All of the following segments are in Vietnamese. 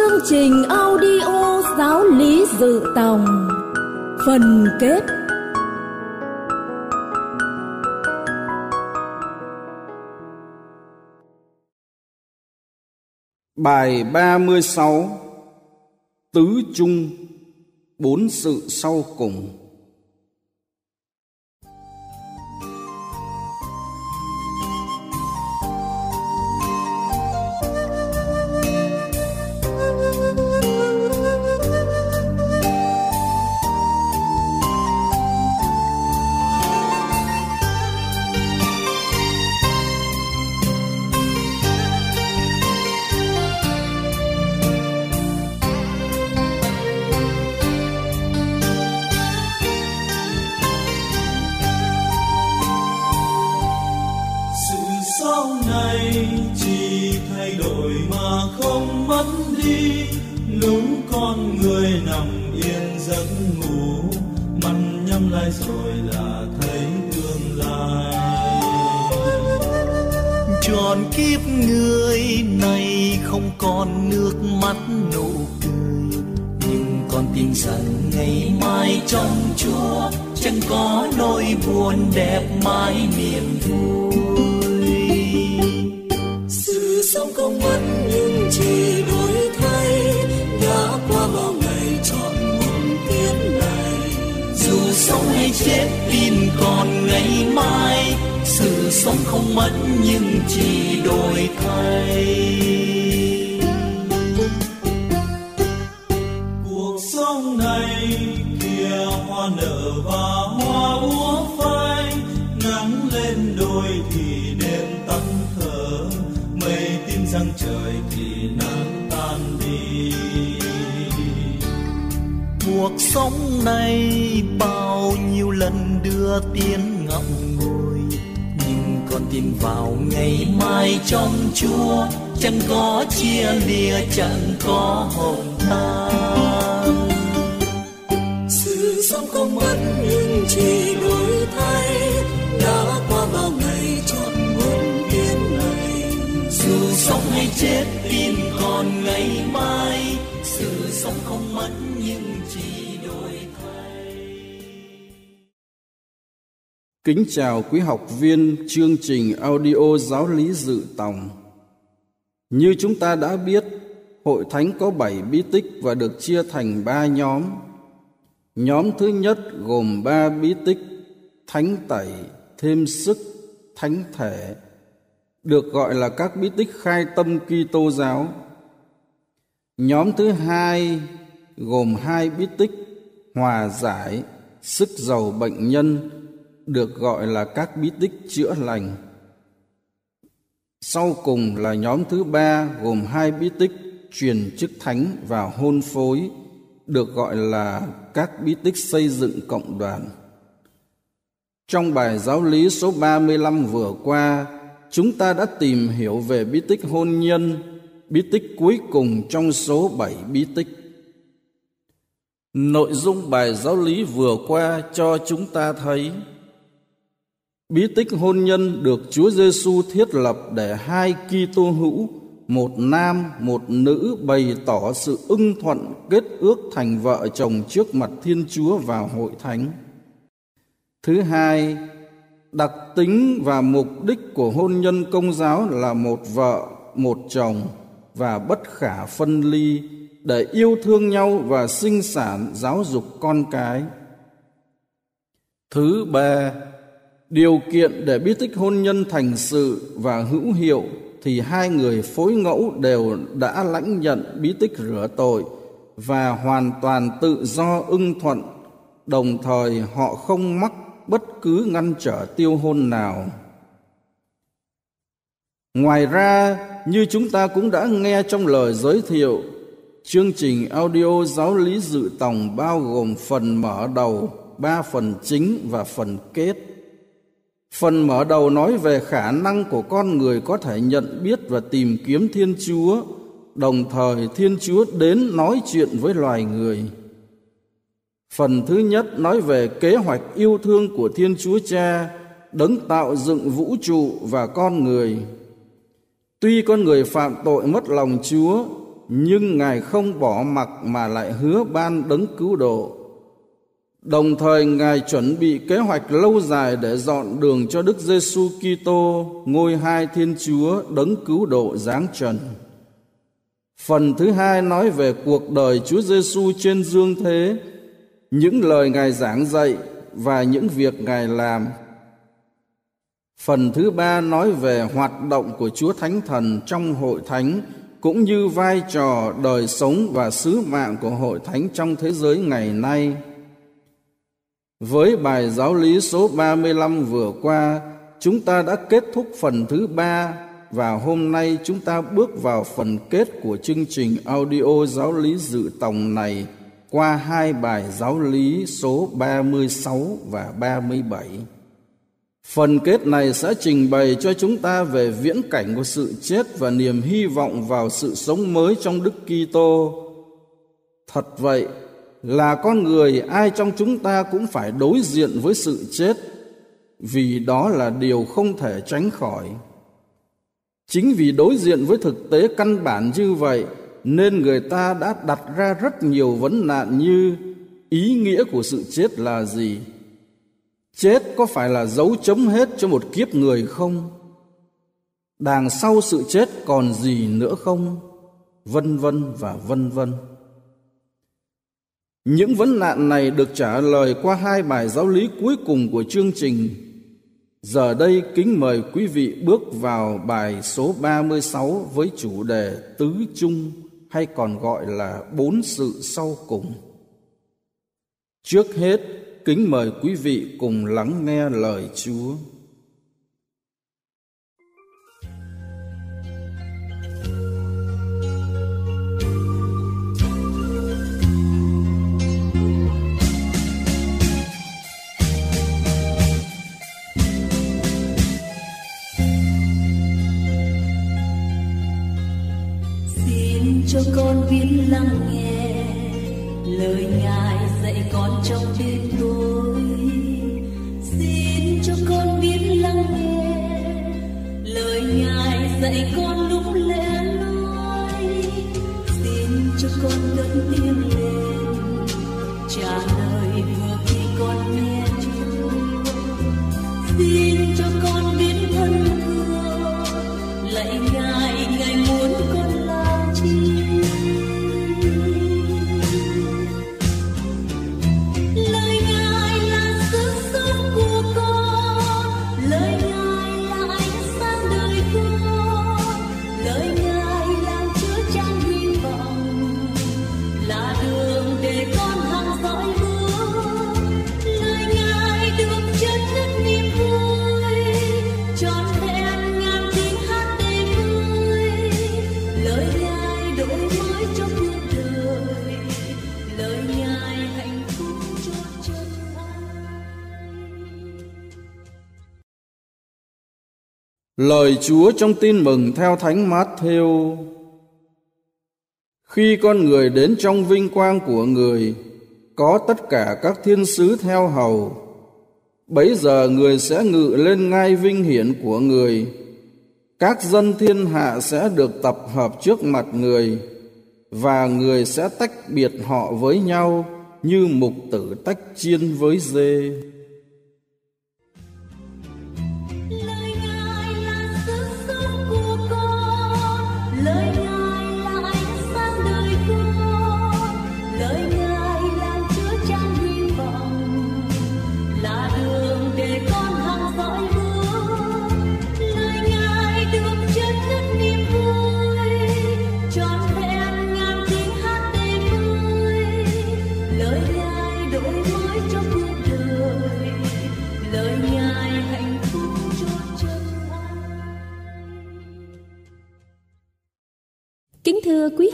chương trình audio giáo lý dự tòng. Phần kết. Bài 36 Tứ Trung. Bốn sự sau cùng. Có nỗi buồn đẹp mãi niềm vui. Sự sống không mất nhưng chỉ đổi thay. Đã qua bao ngày chọn một kiếp này. Dù sống hay chết tin còn ngày mai. Sự sống không mất nhưng chỉ đổi thay. Cuộc sống này bao nhiêu lần đưa tiếng ngậm ngùi nhưng con tin vào ngày mai trong chúa chẳng có chia lìa chẳng có hồng tan sự sống không mất nhưng chỉ đổi thay đã qua bao ngày chọn muôn kiếp này dù sống hay chết Kính chào quý học viên chương trình audio giáo lý dự tòng. Như chúng ta đã biết, hội thánh có 7 bí tích và được chia thành 3 nhóm. Nhóm thứ nhất gồm 3 bí tích thánh tẩy, thêm sức, thánh thể, được gọi là các bí tích khai tâm Kitô giáo. Nhóm thứ hai gồm hai bí tích hòa giải, sức giàu bệnh nhân, được gọi là các bí tích chữa lành. Sau cùng là nhóm thứ ba gồm hai bí tích truyền chức thánh và hôn phối, được gọi là các bí tích xây dựng cộng đoàn. Trong bài giáo lý số 35 vừa qua, chúng ta đã tìm hiểu về bí tích hôn nhân, bí tích cuối cùng trong số 7 bí tích. Nội dung bài giáo lý vừa qua cho chúng ta thấy Bí tích hôn nhân được Chúa Giêsu thiết lập để hai Kitô hữu, một nam, một nữ bày tỏ sự ưng thuận kết ước thành vợ chồng trước mặt Thiên Chúa vào hội thánh. Thứ hai, đặc tính và mục đích của hôn nhân công giáo là một vợ, một chồng và bất khả phân ly để yêu thương nhau và sinh sản giáo dục con cái. Thứ ba, điều kiện để bí tích hôn nhân thành sự và hữu hiệu thì hai người phối ngẫu đều đã lãnh nhận bí tích rửa tội và hoàn toàn tự do ưng thuận, đồng thời họ không mắc bất cứ ngăn trở tiêu hôn nào. Ngoài ra, như chúng ta cũng đã nghe trong lời giới thiệu, chương trình audio giáo lý dự tòng bao gồm phần mở đầu, ba phần chính và phần kết. Phần mở đầu nói về khả năng của con người có thể nhận biết và tìm kiếm Thiên Chúa, đồng thời Thiên Chúa đến nói chuyện với loài người. Phần thứ nhất nói về kế hoạch yêu thương của Thiên Chúa Cha, đấng tạo dựng vũ trụ và con người. Tuy con người phạm tội mất lòng Chúa, nhưng Ngài không bỏ mặc mà lại hứa ban đấng cứu độ. Đồng thời Ngài chuẩn bị kế hoạch lâu dài để dọn đường cho Đức Giêsu Kitô, ngôi hai Thiên Chúa đấng cứu độ giáng trần. Phần thứ hai nói về cuộc đời Chúa Giêsu trên dương thế, những lời Ngài giảng dạy và những việc Ngài làm. Phần thứ ba nói về hoạt động của Chúa Thánh Thần trong hội thánh cũng như vai trò đời sống và sứ mạng của hội thánh trong thế giới ngày nay. Với bài giáo lý số 35 vừa qua, chúng ta đã kết thúc phần thứ ba và hôm nay chúng ta bước vào phần kết của chương trình audio giáo lý dự tòng này qua hai bài giáo lý số 36 và 37. Phần kết này sẽ trình bày cho chúng ta về viễn cảnh của sự chết và niềm hy vọng vào sự sống mới trong Đức Kitô. Thật vậy, là con người ai trong chúng ta cũng phải đối diện với sự chết, vì đó là điều không thể tránh khỏi. Chính vì đối diện với thực tế căn bản như vậy nên người ta đã đặt ra rất nhiều vấn nạn như ý nghĩa của sự chết là gì? Chết có phải là dấu chấm hết cho một kiếp người không? Đằng sau sự chết còn gì nữa không? Vân vân và vân vân. Những vấn nạn này được trả lời qua hai bài giáo lý cuối cùng của chương trình. Giờ đây kính mời quý vị bước vào bài số 36 với chủ đề Tứ Trung hay còn gọi là Bốn Sự Sau Cùng. Trước hết, kính mời quý vị cùng lắng nghe lời Chúa. Trong đêm Lời Chúa trong tin mừng theo Thánh Matthew. Khi con người đến trong vinh quang của người, có tất cả các thiên sứ theo hầu. Bấy giờ người sẽ ngự lên ngai vinh hiển của người. Các dân thiên hạ sẽ được tập hợp trước mặt người, và người sẽ tách biệt họ với nhau như mục tử tách chiên với dê.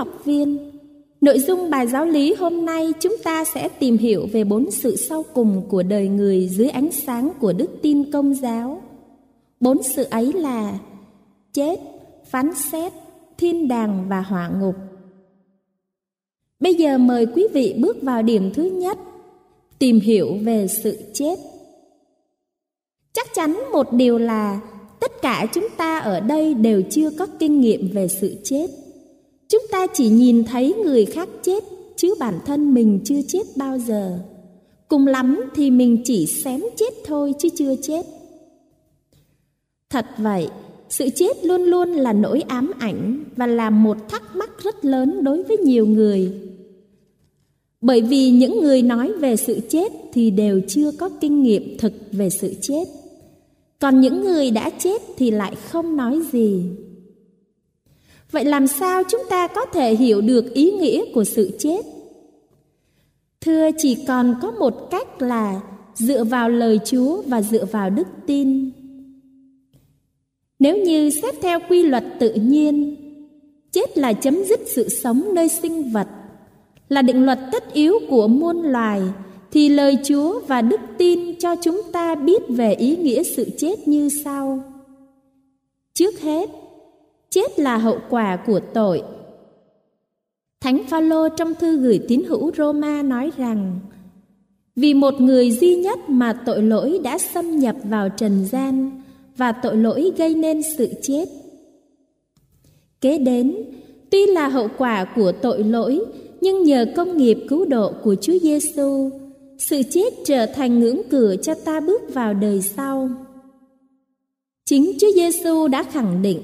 Học viên, nội dung bài giáo lý hôm nay chúng ta sẽ tìm hiểu về bốn sự sau cùng của đời người dưới ánh sáng của đức tin công giáo. Bốn sự ấy là chết, phán xét, thiên đàng và hỏa ngục. Bây giờ mời quý vị bước vào điểm thứ nhất, tìm hiểu về sự chết. Chắc chắn một điều là tất cả chúng ta ở đây đều chưa có kinh nghiệm về sự chết. Chúng ta chỉ nhìn thấy người khác chết chứ bản thân mình chưa chết bao giờ. Cùng lắm thì mình chỉ xém chết thôi chứ chưa chết. Thật vậy, sự chết luôn luôn là nỗi ám ảnh và là một thắc mắc rất lớn đối với nhiều người. Bởi vì những người nói về sự chết thì đều chưa có kinh nghiệm thực về sự chết. Còn những người đã chết thì lại không nói gì. Vậy làm sao chúng ta có thể hiểu được ý nghĩa của sự chết? Thưa chỉ còn có một cách là dựa vào lời Chúa và dựa vào đức tin. Nếu như xét theo quy luật tự nhiên, chết là chấm dứt sự sống nơi sinh vật, là định luật tất yếu của muôn loài, thì lời Chúa và đức tin cho chúng ta biết về ý nghĩa sự chết như sau. Trước hết, chết là hậu quả của tội. Thánh Phaolô trong thư gửi tín hữu Roma nói rằng: Vì một người duy nhất mà tội lỗi đã xâm nhập vào trần gian và tội lỗi gây nên sự chết. Kế đến, tuy là hậu quả của tội lỗi, nhưng nhờ công nghiệp cứu độ của Chúa Giêsu, sự chết trở thành ngưỡng cửa cho ta bước vào đời sau. Chính Chúa Giêsu đã khẳng định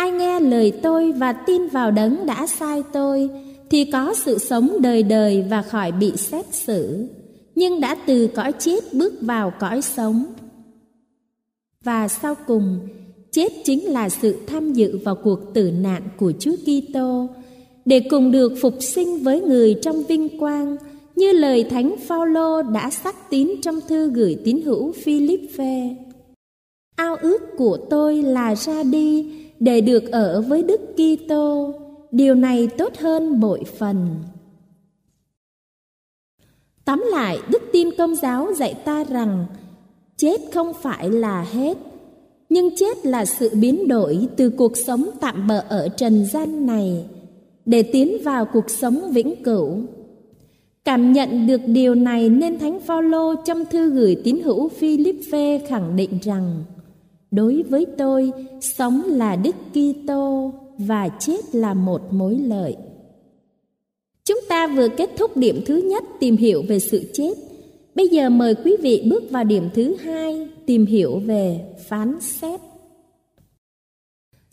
Ai nghe lời tôi và tin vào đấng đã sai tôi thì có sự sống đời đời và khỏi bị xét xử, nhưng đã từ cõi chết bước vào cõi sống. Và sau cùng, chết chính là sự tham dự vào cuộc tử nạn của Chúa Kitô để cùng được phục sinh với người trong vinh quang như lời Thánh Phaolô đã xác tín trong thư gửi tín hữu Philippe. Ao ước của tôi là ra đi để được ở với Đức Kitô, điều này tốt hơn bội phần. Tóm lại, đức tin công giáo dạy ta rằng chết không phải là hết, nhưng chết là sự biến đổi từ cuộc sống tạm bợ ở trần gian này để tiến vào cuộc sống vĩnh cửu. Cảm nhận được điều này nên Thánh Phaolô trong thư gửi tín hữu Philippe khẳng định rằng Đối với tôi, sống là Đức Kitô và chết là một mối lợi. Chúng ta vừa kết thúc điểm thứ nhất tìm hiểu về sự chết. Bây giờ mời quý vị bước vào điểm thứ hai tìm hiểu về phán xét.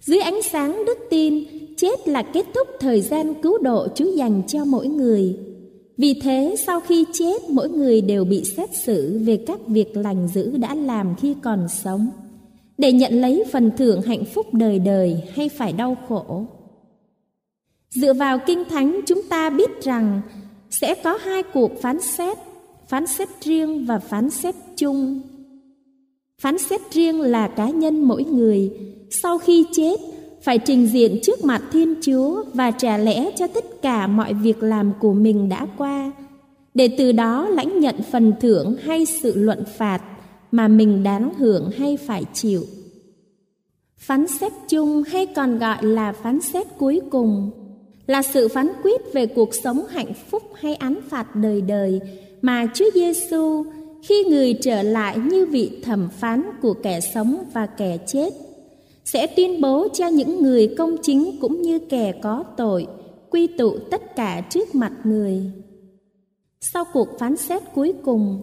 Dưới ánh sáng đức tin, chết là kết thúc thời gian cứu độ Chúa dành cho mỗi người. Vì thế, sau khi chết, mỗi người đều bị xét xử về các việc lành dữ đã làm khi còn sống để nhận lấy phần thưởng hạnh phúc đời đời hay phải đau khổ. Dựa vào kinh thánh chúng ta biết rằng sẽ có hai cuộc phán xét, phán xét riêng và phán xét chung. Phán xét riêng là cá nhân mỗi người sau khi chết phải trình diện trước mặt Thiên Chúa và trả lẽ cho tất cả mọi việc làm của mình đã qua, để từ đó lãnh nhận phần thưởng hay sự luận phạt mà mình đáng hưởng hay phải chịu. Phán xét chung hay còn gọi là phán xét cuối cùng là sự phán quyết về cuộc sống hạnh phúc hay án phạt đời đời mà Chúa Giêsu khi người trở lại như vị thẩm phán của kẻ sống và kẻ chết sẽ tuyên bố cho những người công chính cũng như kẻ có tội quy tụ tất cả trước mặt người. Sau cuộc phán xét cuối cùng,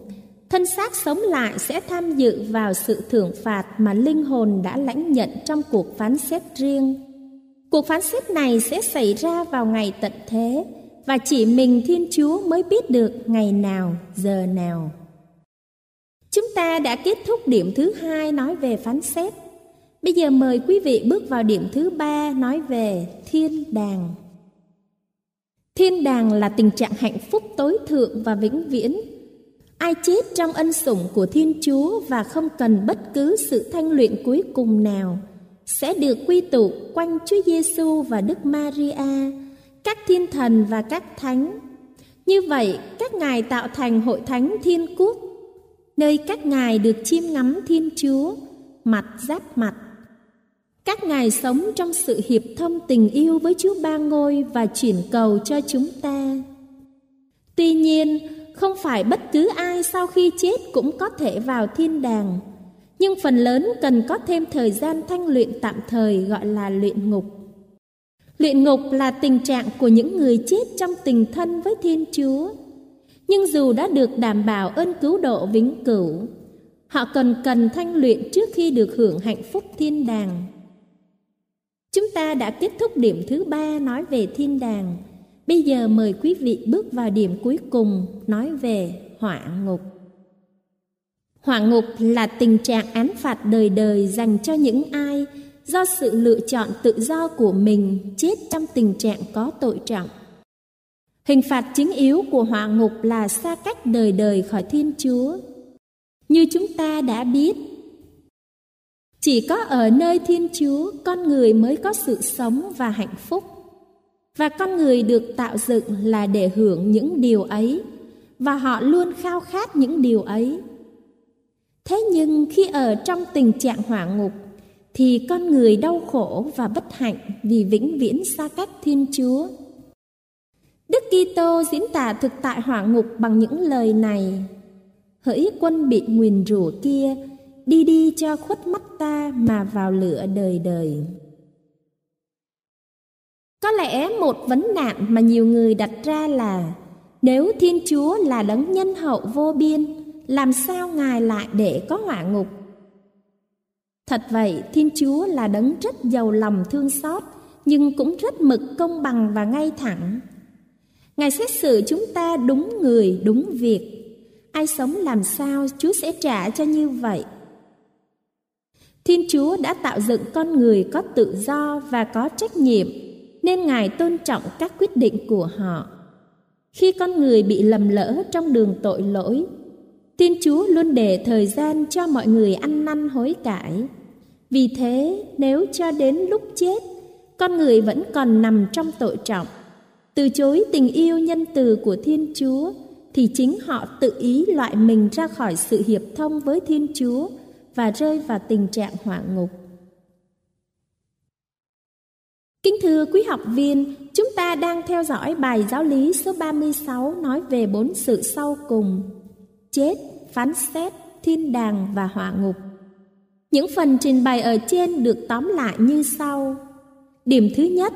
thân xác sống lại sẽ tham dự vào sự thưởng phạt mà linh hồn đã lãnh nhận trong cuộc phán xét riêng. Cuộc phán xét này sẽ xảy ra vào ngày tận thế và chỉ mình Thiên Chúa mới biết được ngày nào, giờ nào. Chúng ta đã kết thúc điểm thứ hai nói về phán xét. Bây giờ mời quý vị bước vào điểm thứ ba nói về thiên đàng. Thiên đàng là tình trạng hạnh phúc tối thượng và vĩnh viễn Ai chết trong ân sủng của Thiên Chúa và không cần bất cứ sự thanh luyện cuối cùng nào sẽ được quy tụ quanh Chúa Giêsu và Đức Maria, các thiên thần và các thánh. Như vậy, các ngài tạo thành hội thánh thiên quốc, nơi các ngài được chiêm ngắm Thiên Chúa, mặt giáp mặt. Các ngài sống trong sự hiệp thông tình yêu với Chúa Ba Ngôi và chuyển cầu cho chúng ta. Tuy nhiên, không phải bất cứ ai sau khi chết cũng có thể vào thiên đàng, nhưng phần lớn cần có thêm thời gian thanh luyện tạm thời gọi là luyện ngục. Luyện ngục là tình trạng của những người chết trong tình thân với Thiên Chúa. Nhưng dù đã được đảm bảo ơn cứu độ vĩnh cửu, họ cần cần thanh luyện trước khi được hưởng hạnh phúc thiên đàng. Chúng ta đã kết thúc điểm thứ ba nói về thiên đàng. Bây giờ mời quý vị bước vào điểm cuối cùng nói về hỏa ngục. Hỏa ngục là tình trạng án phạt đời đời dành cho những ai do sự lựa chọn tự do của mình chết trong tình trạng có tội trọng. Hình phạt chính yếu của hỏa ngục là xa cách đời đời khỏi Thiên Chúa. Như chúng ta đã biết, chỉ có ở nơi Thiên Chúa con người mới có sự sống và hạnh phúc. Và con người được tạo dựng là để hưởng những điều ấy và họ luôn khao khát những điều ấy. Thế nhưng khi ở trong tình trạng hỏa ngục thì con người đau khổ và bất hạnh vì vĩnh viễn xa cách Thiên Chúa. Đức Kitô diễn tả thực tại hỏa ngục bằng những lời này: Hỡi quân bị nguyền rủa kia, đi đi cho khuất mắt ta mà vào lửa đời đời. Có lẽ một vấn nạn mà nhiều người đặt ra là nếu Thiên Chúa là đấng nhân hậu vô biên, làm sao Ngài lại để có hỏa ngục? Thật vậy, Thiên Chúa là đấng rất giàu lòng thương xót, nhưng cũng rất mực công bằng và ngay thẳng. Ngài xét xử chúng ta đúng người, đúng việc. Ai sống làm sao, Chúa sẽ trả cho như vậy. Thiên Chúa đã tạo dựng con người có tự do và có trách nhiệm, nên Ngài tôn trọng các quyết định của họ. Khi con người bị lầm lỡ trong đường tội lỗi, Thiên Chúa luôn để thời gian cho mọi người ăn năn hối cải. Vì thế, nếu cho đến lúc chết, con người vẫn còn nằm trong tội trọng, từ chối tình yêu nhân từ của Thiên Chúa, thì chính họ tự ý loại mình ra khỏi sự hiệp thông với Thiên Chúa và rơi vào tình trạng hỏa ngục. Kính thưa quý học viên, chúng ta đang theo dõi bài giáo lý số 36 nói về bốn sự sau cùng: chết, phán xét, thiên đàng và hỏa ngục. Những phần trình bày ở trên được tóm lại như sau. Điểm thứ nhất,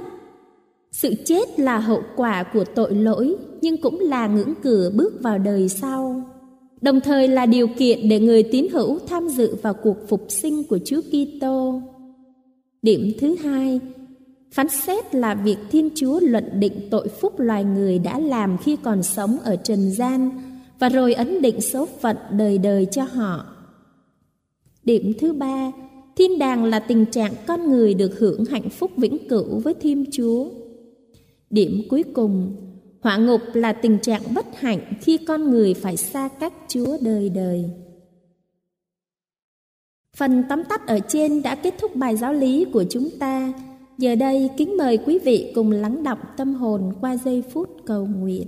sự chết là hậu quả của tội lỗi nhưng cũng là ngưỡng cửa bước vào đời sau. Đồng thời là điều kiện để người tín hữu tham dự vào cuộc phục sinh của Chúa Kitô. Điểm thứ hai, phán xét là việc Thiên Chúa luận định tội phúc loài người đã làm khi còn sống ở trần gian và rồi ấn định số phận đời đời cho họ. Điểm thứ ba, thiên đàng là tình trạng con người được hưởng hạnh phúc vĩnh cửu với Thiên Chúa. Điểm cuối cùng, hỏa ngục là tình trạng bất hạnh khi con người phải xa cách Chúa đời đời. Phần tóm tắt ở trên đã kết thúc bài giáo lý của chúng ta. Giờ đây kính mời quý vị cùng lắng động tâm hồn qua giây phút cầu nguyện.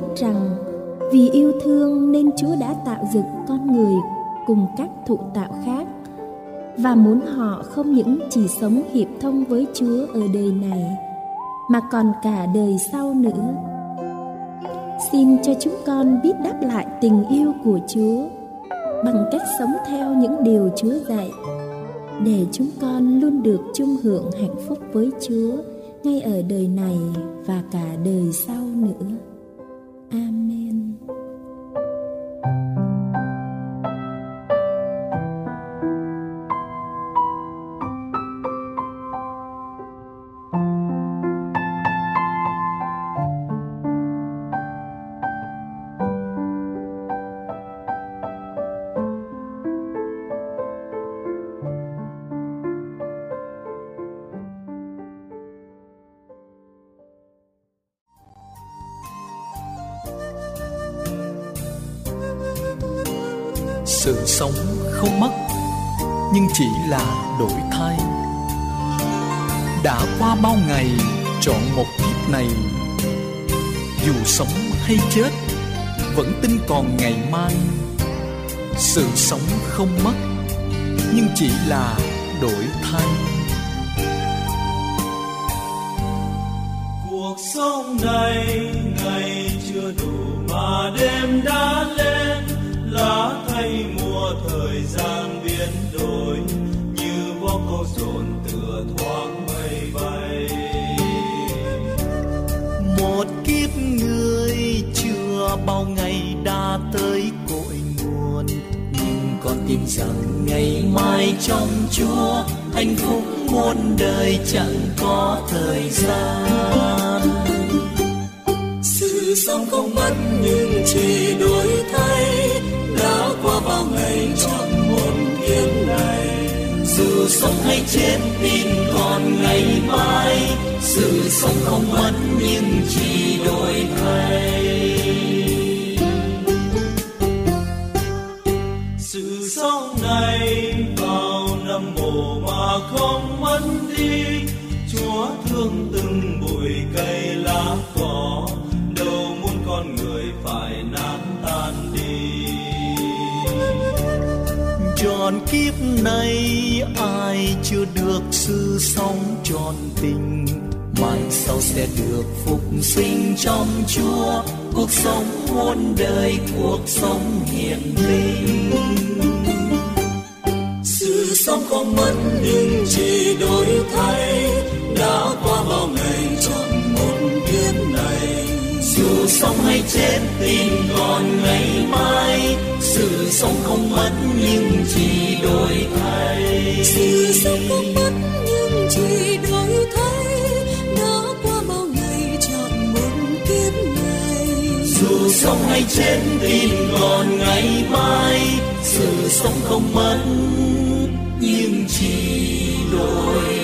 Biết rằng vì yêu thương nên Chúa đã tạo dựng con người cùng các thụ tạo khác và muốn họ không những chỉ sống hiệp thông với Chúa ở đời này, mà còn cả đời sau nữa. Xin cho chúng con biết đáp lại tình yêu của Chúa bằng cách sống theo những điều Chúa dạy, để chúng con luôn được chung hưởng hạnh phúc với Chúa ngay ở đời này và cả đời sau nữa. Sự sống không mất, nhưng chỉ là đổi thay. Đã qua bao ngày chọn một kiếp này, dù sống hay chết, vẫn tin còn ngày mai. Sự sống không mất, nhưng chỉ là đổi thay. Cuộc sống này, ngày chưa đủ mà đêm đã lên, lá trái mùa thời gian biến đổi, như bó câu dồn tựa thoáng mây bay. Một kiếp người chưa bao ngày đã tới cội nguồn, nhưng con tin rằng ngày mai trong chúa hạnh phúc muôn đời chẳng có thời gian. Sự sống không mất nhưng chỉ đổi thay ngày một kiếp này. Dù sống hay chết tin còn ngày mai. Sự sống không mất nhưng chỉ đổi thay. Sự sống này bao năm mồ mà không mất đi. Chúa thương từng bụi cây lá cỏ trọn kiếp này ai chưa được sư sống tròn tình. Mai sau sẽ được phục sinh trong chúa. Cuộc sống muôn đời, cuộc sống hiền linh. Sự sống không mất nhưng chỉ đổi thay. Đã qua bao ngày sống hay chết tin còn ngày mai. Sự sống không mất nhưng chỉ đổi thay. Sự sống không mất nhưng chỉ đổi thay. Đã qua bao ngày trong một kiếp này. Dù sống hay chết tin còn ngày mai. Sự sống không mất nhưng chỉ đổi